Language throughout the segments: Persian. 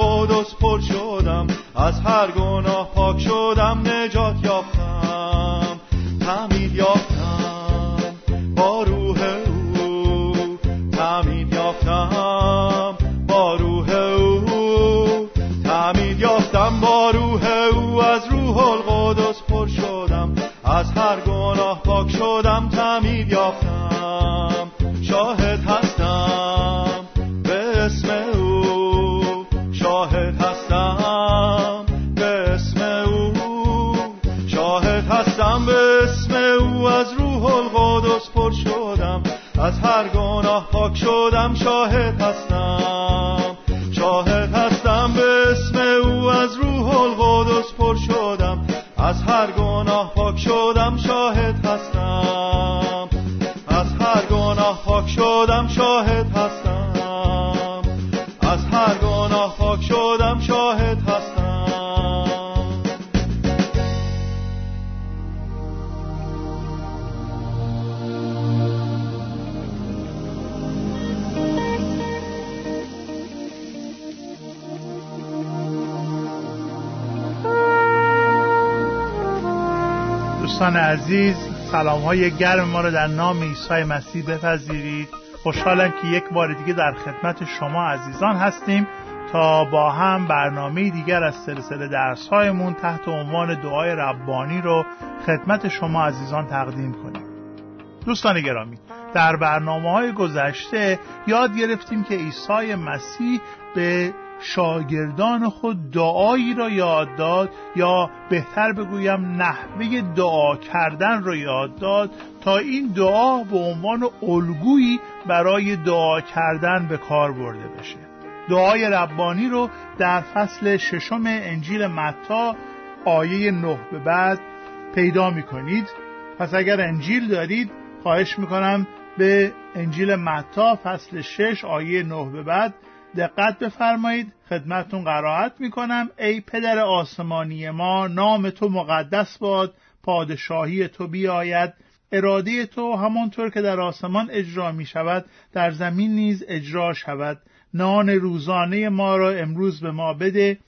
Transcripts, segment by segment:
قدس پر شدم از هر گناه پاک شدم نجات یافتم. شدم شاهد هستم. از هر گناه پاک شدم شاهد هستم. دوستان عزیز سلام های گرم ما رو در نام عیسی مسیح بپذیرید. خوشحالم که یک بار دیگه در خدمت شما عزیزان هستیم تا با هم برنامه دیگر از سلسله درس هایمون تحت عنوان دعای ربانی رو خدمت شما عزیزان تقدیم کنیم. دوستان گرامی در برنامه های گذشته یاد گرفتیم که عیسی مسیح به شاگردان خود دعایی را یاد داد یا بهتر بگویم نحوه دعا کردن را یاد داد تا این دعا به عنوان الگویی برای دعا کردن به کار برده بشه. دعای ربانی رو در فصل ششم انجیل متا آیه نه به بعد پیدا می کنید پس اگر انجیل دارید خواهش می‌کنم به انجیل متا فصل شش آیه نه به بعد دقت بفرمایید. خدمتون قرائت می‌کنم. ای پدر آسمانی ما نام تو مقدس باد پادشاهی تو بیاید. اراده تو همانطور که در آسمان اجرا می شود در زمین نیز اجرا شود. نان روزانه ما را امروز به ما بده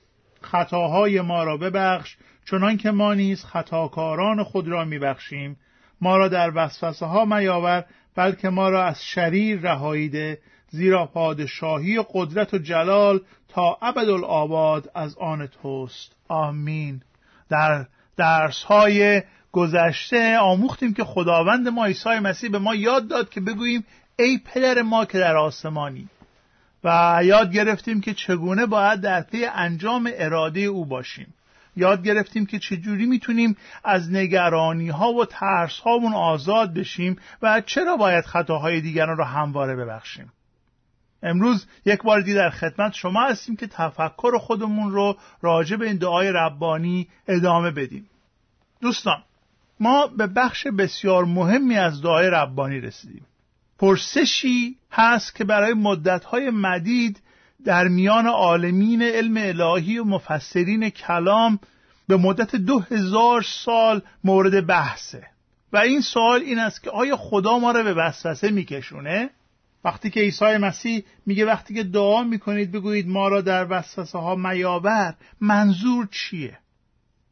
خطاهای ما را ببخش. چنان که ما نیز خطاکاران خود را میبخشیم. ما را در وسوسه ها میاور بلکه ما را از شریر رهاییده زیرا پادشاهی و قدرت و جلال تا ابدالآباد از آن توست. آمین. در درس های گذشته آموختیم که خداوند ما عیسی مسیح به ما یاد داد که بگوییم ای پدر ما که در آسمانی. و یاد گرفتیم که چگونه باید در پی انجام اراده او باشیم. یاد گرفتیم که چجوری می‌تونیم از نگرانی ها و ترس هامون آزاد بشیم و چرا باید خطاهای دیگران را همواره ببخشیم؟ امروز یک بار دیگه در خدمت شما هستیم که تفکر خودمون رو راجع به این دعای ربانی ادامه بدیم. دوستان ما به بخش بسیار مهمی از دعای ربانی رسیدیم. پرسشی هست که برای مدتهای مدید در میان عالمین علم الهی و مفسرین کلام به مدت دو هزار سال مورد بحثه. و این سوال این است که آیا خدا ما را به وسوسه میکشونه؟ وقتی که عیسی مسیح میگه وقتی که دعا می‌کنید بگویید ما را در وسوسه ها میاور منظور چیه؟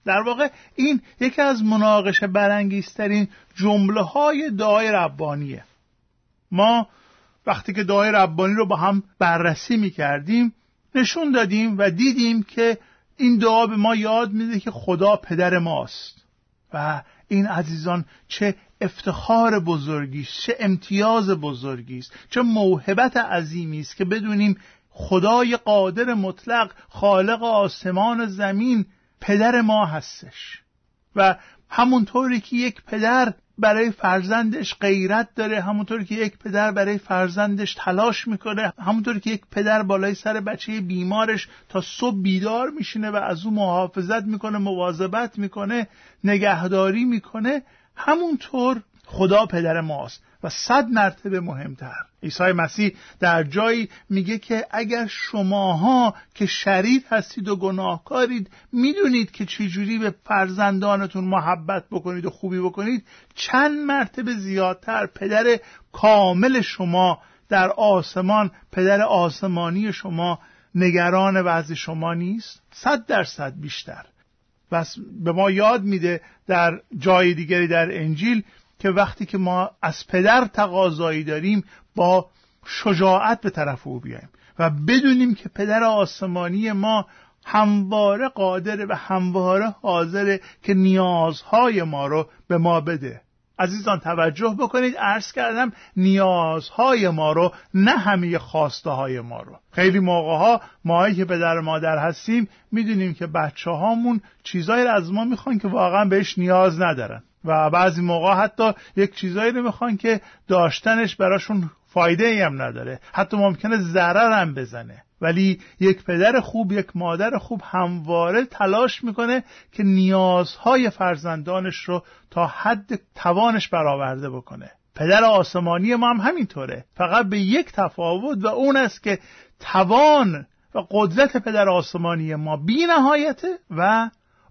در واقع این یکی از مناقشه برانگیزترین جمله های دعای ربانیه. ما وقتی که دعای ربانی رو با هم بررسی می‌کردیم نشون دادیم و دیدیم که این دعا به ما یاد میده که خدا پدر ماست. و این عزیزان چه افتخار بزرگی چه امتیاز بزرگی است چه موهبت عظیمی است که بدونیم خدای قادر مطلق خالق آسمان و زمین پدر ما هستش. و همونطوری که یک پدر برای فرزندش غیرت داره همونطور که یک پدر برای فرزندش تلاش می‌کنه همونطور که یک پدر بالای سر بچه بیمارش تا صبح بیدار میشینه و از او محافظت می‌کنه مواظبت می‌کنه نگهداری می‌کنه همونطور خدا پدر ماست. و صد مرتبه مهمتر. عیسی مسیح در جایی میگه که اگر شماها که شرید هستید و گناهکارید می‌دونید که چجوری به فرزندانتون محبت بکنید و خوبی بکنید چند مرتبه زیادتر پدر کامل شما در آسمان پدر آسمانی شما نگران وضع شما نیست. صد درصد بیشتر. و به ما یاد میده در جای دیگری در انجیل که وقتی که ما از پدر تقاضایی داریم با شجاعت به طرف او بیایم و بدونیم که پدر آسمانی ما همواره قادره و همواره حاضره که نیازهای ما رو به ما بده. عزیزان توجه بکنید. عرض کردم نیازهای ما رو نه همه خواسته های ما رو. خیلی موقع ها ماهایی که پدر مادر هستیم می‌دونیم که بچه هامون چیزایی رو از ما می‌خوان که واقعا بهش نیاز ندارن. و بعضی موقع حتی یک چیزایی رو می‌خوان که داشتنش براشون فایده ای هم نداره. حتی ممکنه ضرر هم بزنه. ولی یک پدر خوب یک مادر خوب همواره تلاش می‌کنه که نیازهای فرزندانش رو تا حد توانش برآورده بکنه. پدر آسمانی ما هم همینطوره. فقط به یک تفاوت و اون است که توان و قدرت پدر آسمانی ما بی نهایته و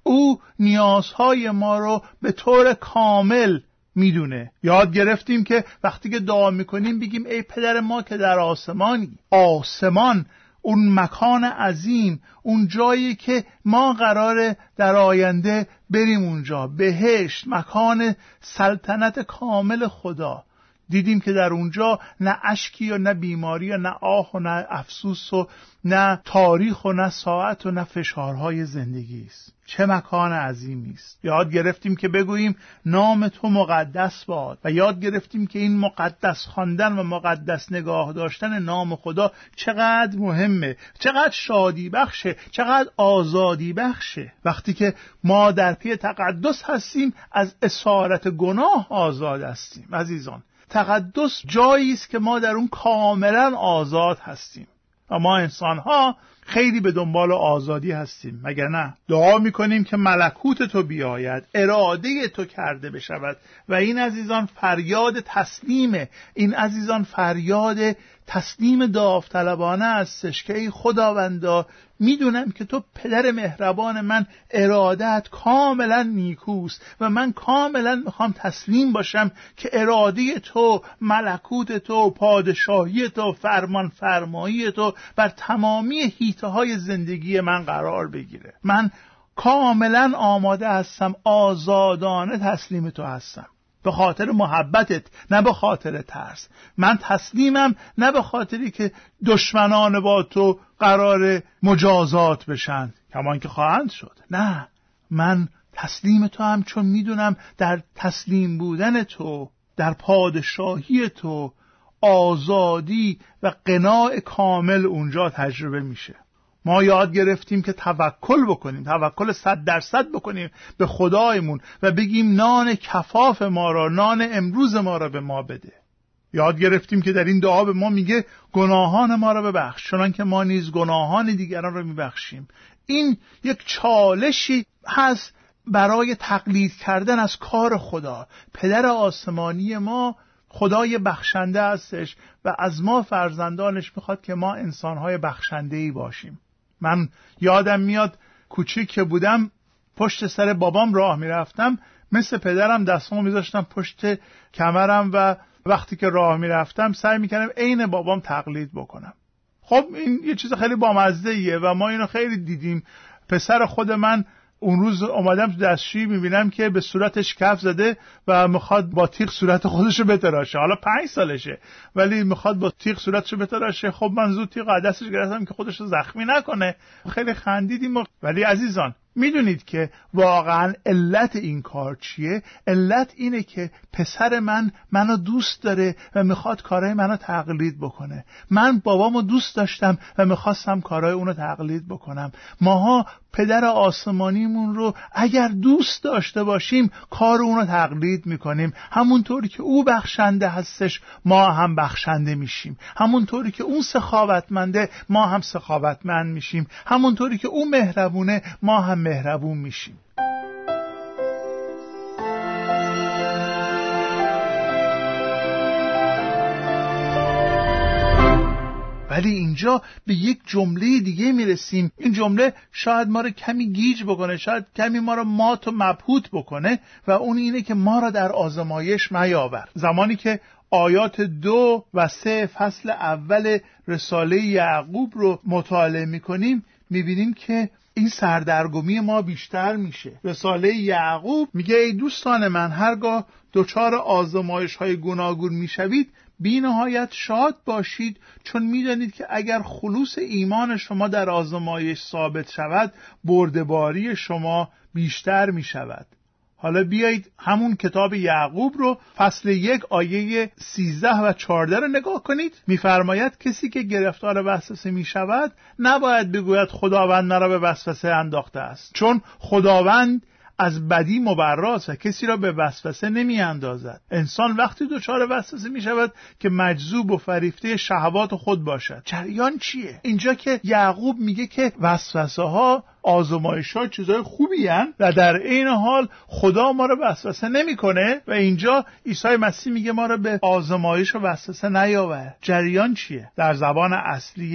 او نیازهای ما رو به طور کامل می‌دونه. یاد گرفتیم که وقتی که دعا می‌کنیم بگیم ای پدر ما که در آسمانی آسمان اون مکان عظیم اون جایی که ما قراره در آینده بریم اونجا. بهشت مکان سلطنت کامل خدا. دیدیم که در اونجا نه اشکی و نه بیماری و نه آه و نه افسوس و نه تاریخ و نه ساعت و نه فشارهای زندگی است. چه مکان عظیمی است. یاد گرفتیم که بگوییم نام تو مقدس باد و یاد گرفتیم که این مقدس خواندن و مقدس نگاه داشتن نام خدا چقدر مهمه چقدر شادی بخشه چقدر آزادی بخشه. وقتی که ما در پی تقدس هستیم از اسارت گناه آزاد هستیم عزیزان. تقدس جایی است که ما در اون کاملا آزاد هستیم. و ما انسان ها خیلی به دنبال آزادی هستیم. مگر نه؟ دعا می‌کنیم که ملکوت تو بیاید اراده تو کرده بشود. و این عزیزان فریاد تسلیمه این عزیزان فریاد تسلیم داوطلبانه هستش که ای خداوندا می‌دونم که تو پدر مهربان من ارادت کاملا نیکوست و من کاملا می‌خوام تسلیم باشم که اراده تو ملکوت تو پادشاهی تو فرمان فرمایی تو بر تمامی هیته های زندگی من قرار بگیره. من کاملا آماده هستم آزادانه تسلیم تو هستم. به خاطر محبتت نه به خاطر ترس. من تسلیمم نه به خاطری که دشمنان با تو قرار مجازات بشن. کمان که خواهند شد. نه من تسلیم تو هم چون می‌دونم در تسلیم بودن تو در پادشاهی تو آزادی و قناع کامل اونجا تجربه میشه. ما یاد گرفتیم که توکل بکنیم توکل صد درصد بکنیم به خدایمون و بگیم نان کفاف ما را نان امروز ما را به ما بده. یاد گرفتیم که در این دعا به ما میگه گناهان ما را ببخش چنان که ما نیز گناهان دیگران را میبخشیم. این یک چالشی هست برای تقلید کردن از کار خدا. پدر آسمانی ما خدای بخشنده هستش و از ما فرزندانش می‌خواد که ما انسانهای بخشنده باشیم. من یادم میاد کوچیک که بودم پشت سر بابام راه می‌رفتم. مثل پدرم دستمو میذاشتم پشت کمرم و وقتی که راه می‌رفتم سعی می‌کردم عین بابام تقلید بکنم. خب این یه چیز خیلی بامزده ایه و ما اینو خیلی دیدیم. پسر خود من اون روز اومدم تو دستشویی می‌بینم که به صورتش کف زده و می‌خواد با تیغ صورت خودشو بتراشه. حالا پنج سالشه ولی می‌خواد با تیغ صورتشو بتراشه. خب من زود تیغ دستش گرفتم که خودشو زخمی نکنه. خیلی خندیدیم ولی عزیزان می‌دونید که واقعا علت این کار چیه؟ علت اینه که پسر من منو دوست داره و می‌خواد کارهای منو تقلید بکنه. من بابامو دوست داشتم و می‌خواستم کارهای اونو تقلید بکنم. ماها پدر آسمانیمون رو اگر دوست داشته باشیم کار اونو تقلید می‌کنیم. همونطوری که او بخشنده هستش ما هم بخشنده میشیم. همونطوری که اون سخاوتمنده ما هم سخاوتمند میشیم. همونطوری که او مهربونه ما هم مهربون میشیم. ولی اینجا به یک جمله دیگه می‌رسیم. این جمله شاید ما رو کمی گیج بکنه شاید کمی ما رو مات و مبهوت بکنه و اون اینه که ما را در آزمایش میاور زمانی که آیات دو و سه فصل اول رساله یعقوب رو مطالعه می‌کنیم می‌بینیم که این سردرگمی ما بیشتر میشه. رساله یعقوب میگه ای دوستان من هرگاه دچار آزمایش های گوناگون می‌شوید بی نهایت شاد باشید چون می‌دانید که اگر خلوص ایمان شما در آزمایش ثابت شود بردباری شما بیشتر می شود حالا بیایید همون کتاب یعقوب رو فصل یک آیه سیزده و چارده رو نگاه کنید. میفرماید کسی که گرفتار وسوسه می شود نباید بگوید خداوند مرا به وسوسه انداخته است. چون خداوند از بدی مبراست و کسی را به وسوسه نمی اندازد انسان وقتی دچار وسوسه می شود که مجذوب و فریفته شهوات خود باشد. جریان چیه؟ اینجا که یعقوب میگه که وسوسه ها آزمایش ها چیزای خوبی هن و در این حال خدا ما رو وسوسه نمی‌کنه و اینجا عیسی مسیح میگه ما رو به آزمایش و وسوسه نیاور جریان چیه؟ در زبان اصلی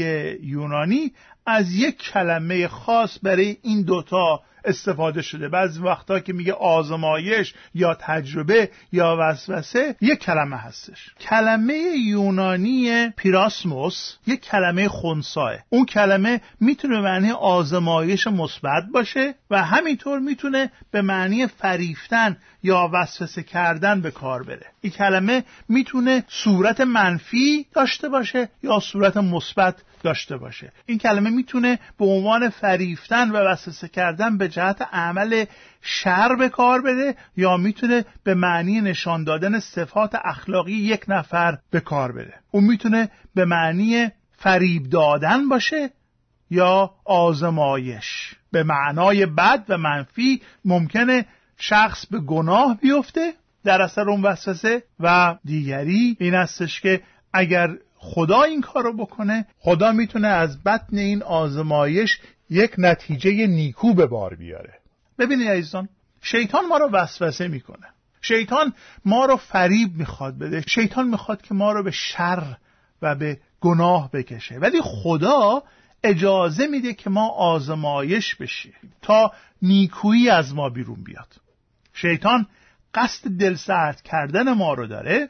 یونانی از یک کلمه خاص برای این دوتا استفاده شده. بعضی وقتا که میگه آزمایش یا تجربه یا وسوسه یک کلمه هستش. کلمه یونانی پیراسموس یک کلمه خونساه اون کلمه می‌تونه معنی آزمایش مثبت باشه و همینطور می‌تونه به معنی فریفتن یا وسوسه کردن به کار بره. این کلمه می‌تونه صورت منفی داشته باشه یا صورت مثبت داشته باشه. این کلمه می‌تونه به عنوان فریفتن و وسوسه کردن به جهت عمل شر به کار بده یا می‌تونه به معنی نشان دادن صفات اخلاقی یک نفر به کار بده. اون می‌تونه به معنی فریب دادن باشه یا آزمایش. به معنای بد و منفی ممکنه شخص به گناه بیفته در اثر اون وسوسه و دیگری این استش که اگر خدا این کارو بکنه خدا می‌تونه از بطن این آزمایش یک نتیجه نیکو به بار بیاره. ببینید عزیزان شیطان ما رو وسوسه می‌کنه. شیطان ما رو فریب می‌خواد بده. شیطان می‌خواد که ما رو به شر و به گناه بکشه. ولی خدا اجازه میده که ما آزمایش بشیم تا نیکویی از ما بیرون بیاد. شیطان قصد دل سرد کردن ما رو داره.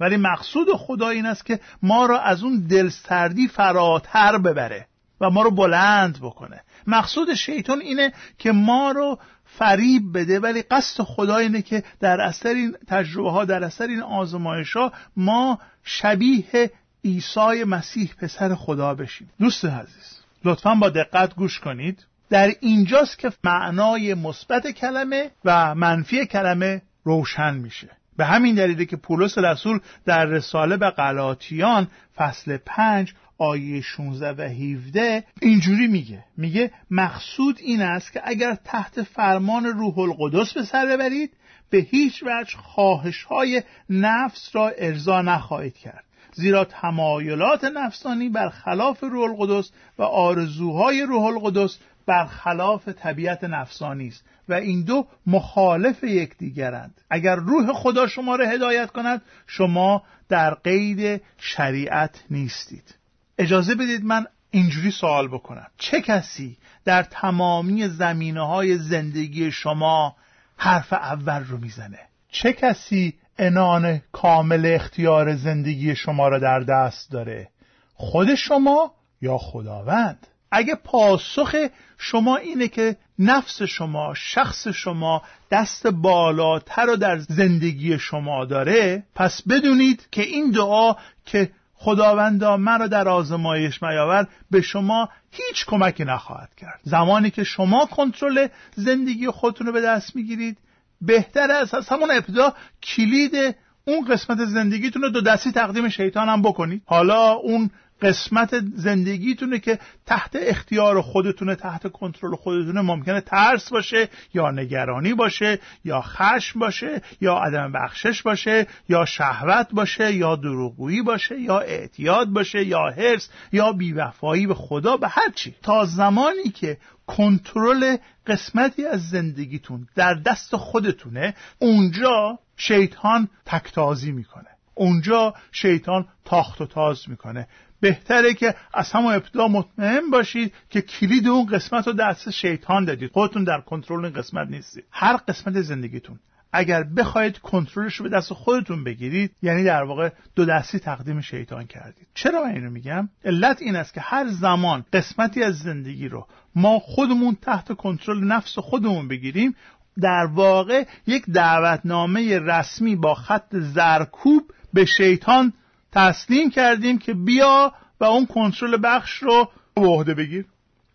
ولی مقصود خدا این است که ما را از اون دلسردی فراتر ببره و ما رو بلند بکنه. مقصود شیطان اینه که ما رو فریب بده ولی قصد خدا اینه که در اثر این تجربه ها در اثر این آزمایش ها ما شبیه عیسی مسیح پسر خدا بشیم. دوست عزیز لطفا با دقت گوش کنید. در اینجاست که معنای مثبت کلمه و منفی کلمه روشن میشه. به همین دلیله که پولس رسول در رساله به غلاطیان فصل 5 آیه 16 و 17 اینجوری میگه. میگه مقصود این است که اگر تحت فرمان روح القدس به سر ببرید به هیچ وجه خواهش های نفس را ارضا نخواهید کرد. زیرا تمایلات نفسانی برخلاف روح القدس و آرزوهای روح القدس برخلاف طبیعت نفسانی است. و این دو مخالف یکدیگرند. اگر روح خدا شما را هدایت کند شما در قید شریعت نیستید. اجازه بدید من اینجوری سوال بکنم. چه کسی در تمامی زمینه های زندگی شما حرف اول رو می‌زنه؟ چه کسی انان کامل اختیار زندگی شما را در دست داره؟ خود شما یا خداوند؟ اگه پاسخ شما اینه که نفس شما شخص شما دست بالاتر رو در زندگی شما داره پس بدونید که این دعا که خداوندا مرا در آزمایش میاور به شما هیچ کمکی نخواهد کرد. زمانی که شما کنترل زندگی خودتون رو به دست می‌گیرید بهتر است از همون ابتدا کلید اون قسمت زندگیتون رو دو دستی تقدیم شیطان هم بکنید. حالا اون قسمت زندگیتونه که تحت اختیار خودتونه تحت کنترل خودتونه. ممکنه ترس باشه یا نگرانی باشه یا خشم باشه یا عدم بخشش باشه یا شهوت باشه یا دروغگویی باشه یا اعتیاد باشه یا حرس یا بیوفایی به خدا به هر چی. تا زمانی که کنترل قسمتی از زندگیتون در دست خودتونه اونجا شیطان تکتازی می‌کنه. اونجا شیطان تاخت و تاز می‌کنه. بهتره که از همون ابتدا مطمئن باشید که کلید اون قسمت رو دست شیطان دادید. خودتون در کنترل این قسمت نیستید. هر قسمت زندگیتون. اگر بخواید کنترلش رو به دست خودتون بگیرید یعنی در واقع دو دستی تقدیم شیطان کردید. چرا من اینو میگم؟ علت این است که هر زمان قسمتی از زندگی رو ما خودمون تحت کنترل نفس خودمون بگیریم در واقع یک دعوتنامه رسمی با خط زرکوب به شیطان تسلیم کردیم که بیا و اون کنترل بخش رو به عهده بگیر.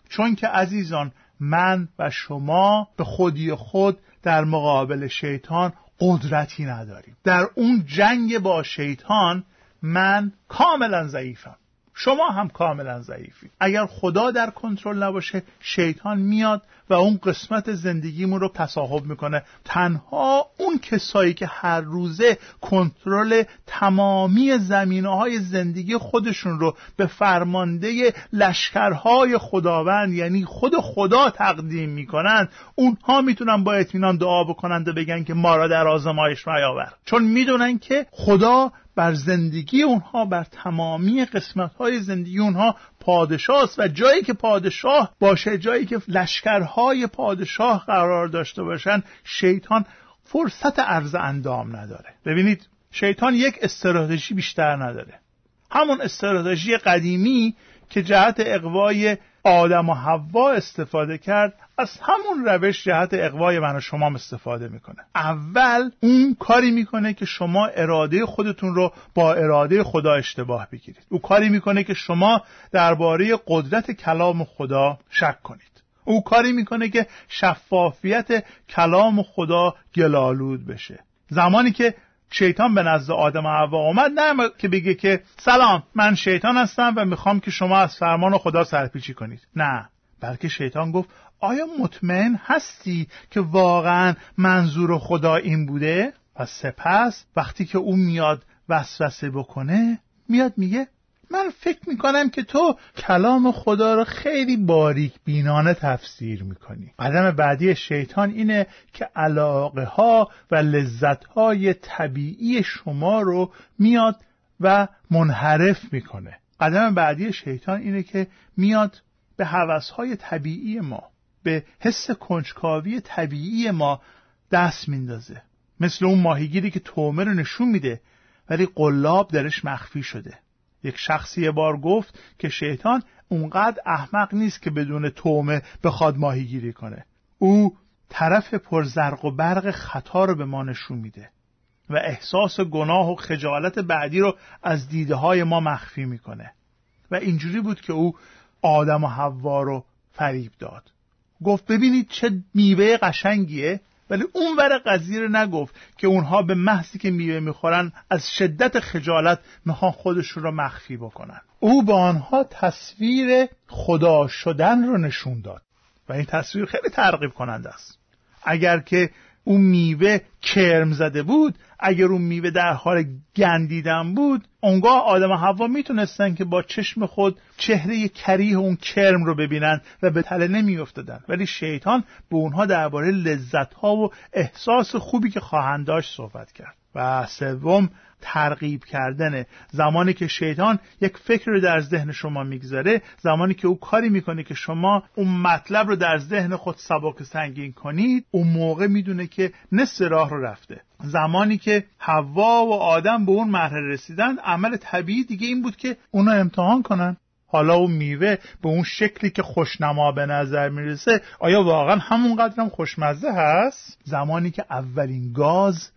چون که عزیزان من و شما به خودی خود در مقابل شیطان قدرتی نداریم. در اون جنگ با شیطان من کاملا ضعیفم. شما هم کاملا ضعیفید. اگر خدا در کنترل نباشه شیطان میاد و اون قسمت زندگیمون رو تصاحب می‌کنه. تنها اون کسایی که هر روزه کنترل تمامی زمینه های زندگی خودشون رو به فرمانده لشکرهای خداوند یعنی خود خدا تقدیم می‌کنن اونها می‌تونن با اطمینان دعا بکنند و بگن که ما را در آزمایش میاور چون می‌دونن که خدا بر زندگی اونها بر تمامی قسمت های زندگی اونها پادشاه و جایی که پادشاه باشه جایی که لشکرهای پادشاه قرار داشته باشن شیطان فرصت عرض اندام نداره. ببینید شیطان یک استراتژی بیشتر نداره. همون استراتژی قدیمی که جهت اقوای آدم و حوا استفاده کرد از همون روش جهت اقوای من و شما استفاده می‌کنه. اول اون کاری می‌کنه که شما اراده خودتون رو با اراده خدا اشتباه بگیرید. او کاری می‌کنه که شما درباره قدرت کلام خدا شک کنید. او کاری می‌کنه که شفافیت کلام خدا گلالود بشه. زمانی که شیطان به نزد آدم و حوا آمد نه که بگه که سلام من شیطان هستم و می‌خوام که شما از فرمان خدا سرپیچی کنید. نه. بلکه شیطان گفت آیا مطمئن هستی که واقعا منظور خدا این بوده؟ و سپس وقتی که او میاد وسوسه بکنه میاد میگه من فکر می‌کنم که تو کلام خدا رو خیلی باریک بینانه تفسیر می‌کنی. قدم بعدی شیطان اینه که علاقه ها و لذت های طبیعی شما رو میاد و منحرف می‌کنه. قدم بعدی شیطان اینه که میاد به حوث های طبیعی ما به حس کنجکاوی طبیعی ما دست میندازه. مثل اون ماهیگیری که تومه رو نشون میده ولی قلاب درش مخفی شده. یک شخصی بار گفت که شیطان اونقدر احمق نیست که بدون تومه بخواد ماهیگیری کنه. او طرف پرزرق و برق خطا رو به ما نشون میده و احساس گناه و خجالت بعدی رو از دیده های ما مخفی می‌کنه. و اینجوری بود که او آدم و حوا رو فریب داد. گفت ببینید چه میوه قشنگیه. ولی اون ور قضیه رو نگفت که اونها به محضی که میوه می‌خورن از شدت خجالت می‌خوان خودشون رو مخفی بکنن. او به آنها تصویر خدا شدن رو نشون داد و این تصویر خیلی ترغیب کننده است. اگر که اون میوه کرم زده بود اگر اون میوه در حال گندیدن بود اونگاه آدم و حوا می‌تونستن که با چشم خود چهره کریه اون کرم رو ببینن و به تله نمیافتادن. ولی شیطان به اونها درباره لذت ها و احساس خوبی که خواهند داشت صحبت کرد. و سوم ترغیب کردنه زمانی که شیطان یک فکر رو در ذهن شما می‌گذاره زمانی که او کاری می‌کنه که شما اون مطلب رو در ذهن خود سبک سنگین کنید اون موقع می‌دونه که نصف راه رو رفته. زمانی که حوا و آدم به اون مرحله رسیدن عمل طبیعی دیگه این بود که اونو امتحان کنن. حالا اون میوه به اون شکلی که خوشنما به نظر می‌رسه آیا واقعا همون قدرم خوشمزه هست؟ زمانی که اولین گاز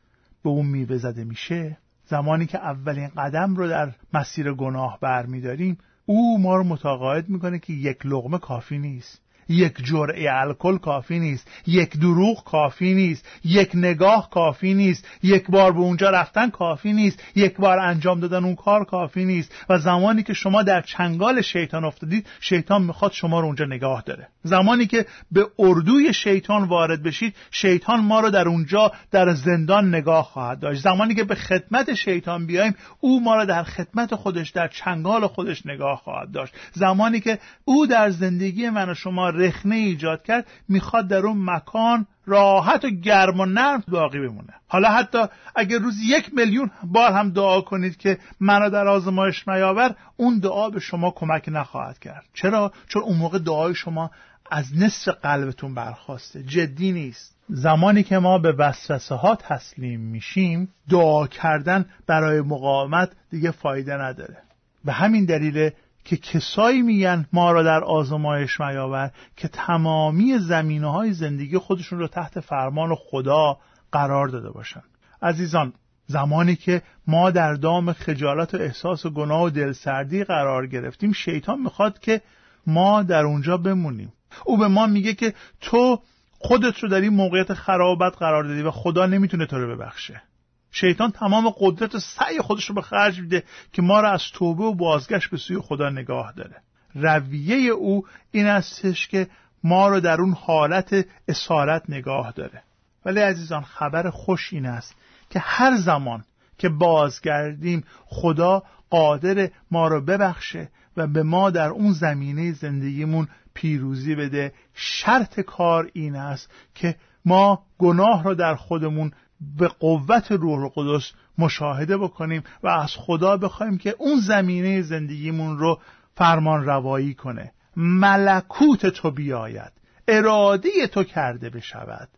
به اون میوه زده میشه زمانی که اولین قدم رو در مسیر گناه برمیداریم او ما رو متقاعد می‌کنه که یک لقمه کافی نیست. یک جرعه الکل کافی نیست یک دروغ کافی نیست یک نگاه کافی نیست یک بار به اونجا رفتن کافی نیست یک بار انجام دادن اون کار کافی نیست و زمانی که شما در چنگال شیطان افتادید شیطان می‌خواد شما رو اونجا نگاه داره. زمانی که به اردوی شیطان وارد بشید شیطان ما رو در اونجا در زندان نگاه خواهد داشت. زمانی که به خدمت شیطان بیایم او ما رو در خدمت خودش در چنگال خودش نگاه خواهد داشت. زمانی که او در زندگی من و شما رخنه ایجاد کرد می‌خواد در اون مکان راحت و گرم و نرم باقی بمونه. حالا حتی اگر روز یک میلیون بار هم دعا کنید که منو در آزمایش نیاور اون دعا به شما کمک نخواهد کرد. چرا؟ چون اون موقع دعای شما از نصف قلبتون برخواسته. جدی نیست. زمانی که ما به وسوسه ها تسلیم میشیم دعا کردن برای مقاومت دیگه فایده نداره. به همین دلیل که کسایی میگن ما را در آزمایش میاور که تمامی زمینه های زندگی خودشون رو تحت فرمان خدا قرار داده باشن. عزیزان زمانی که ما در دام خجالت و احساس و گناه و دلسردی قرار گرفتیم شیطان می‌خواد که ما در اونجا بمونیم. او به ما میگه که تو خودت رو در این موقعیت خرابت قرار دادی و خدا نمی‌تونه تو رو ببخشه. شیطان تمام قدرت و سعی خودش رو به خرج میده که ما را از توبه و بازگشت به سوی خدا نگاه داره. رویه او این استش که ما رو در اون حالت اسارت نگاه داره. ولی عزیزان خبر خوش این است که هر زمان که بازگردیم خدا قادر ما رو ببخشه و به ما در اون زمینه زندگیمون پیروزی بده. شرط کار این است که ما گناه رو در خودمون به قوت روح القدس مشاهده بکنیم و از خدا بخوایم که اون زمینه زندگیمون رو فرمان روایی کنه. ملکوت تو بیاید. اراده تو کرده بشود.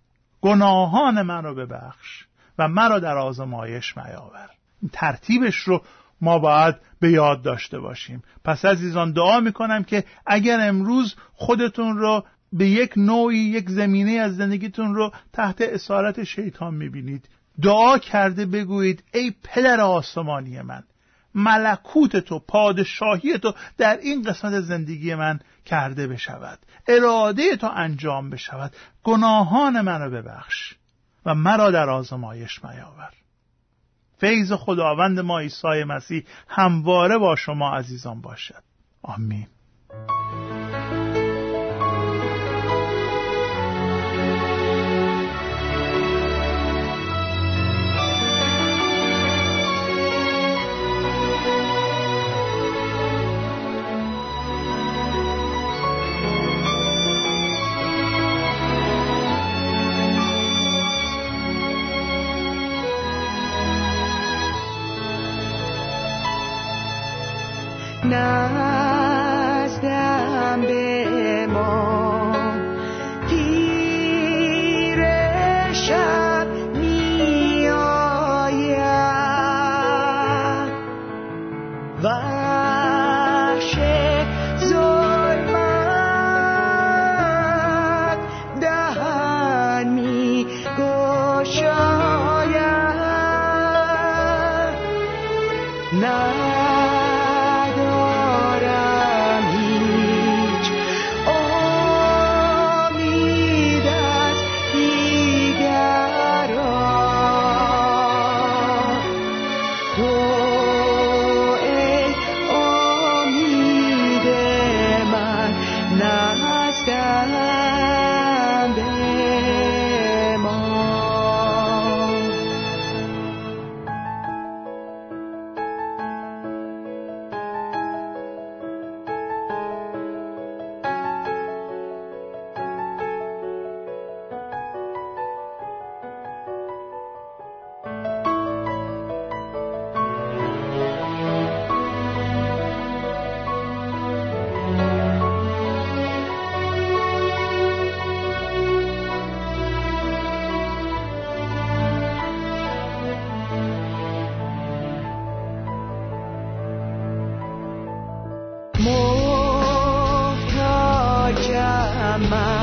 گناهان من رو ببخش و مرا در آزمایش میاور ترتیبش رو ما باید به یاد داشته باشیم. پس عزیزان دعا می‌کنم که اگر امروز خودتون رو به یک نوعی یک زمینه از زندگیتون رو تحت اسارت شیطان می‌بینید. دعا کرده بگویید ای پدر آسمانی من ملکوت تو پادشاهی تو در این قسمت زندگی من کرده بشود. اراده تو انجام بشود. گناهان منو ببخش و مرا در آزمایش میاور فیض خداوند ما عیسی مسیح همواره با شما عزیزان باشد. آمین. now. my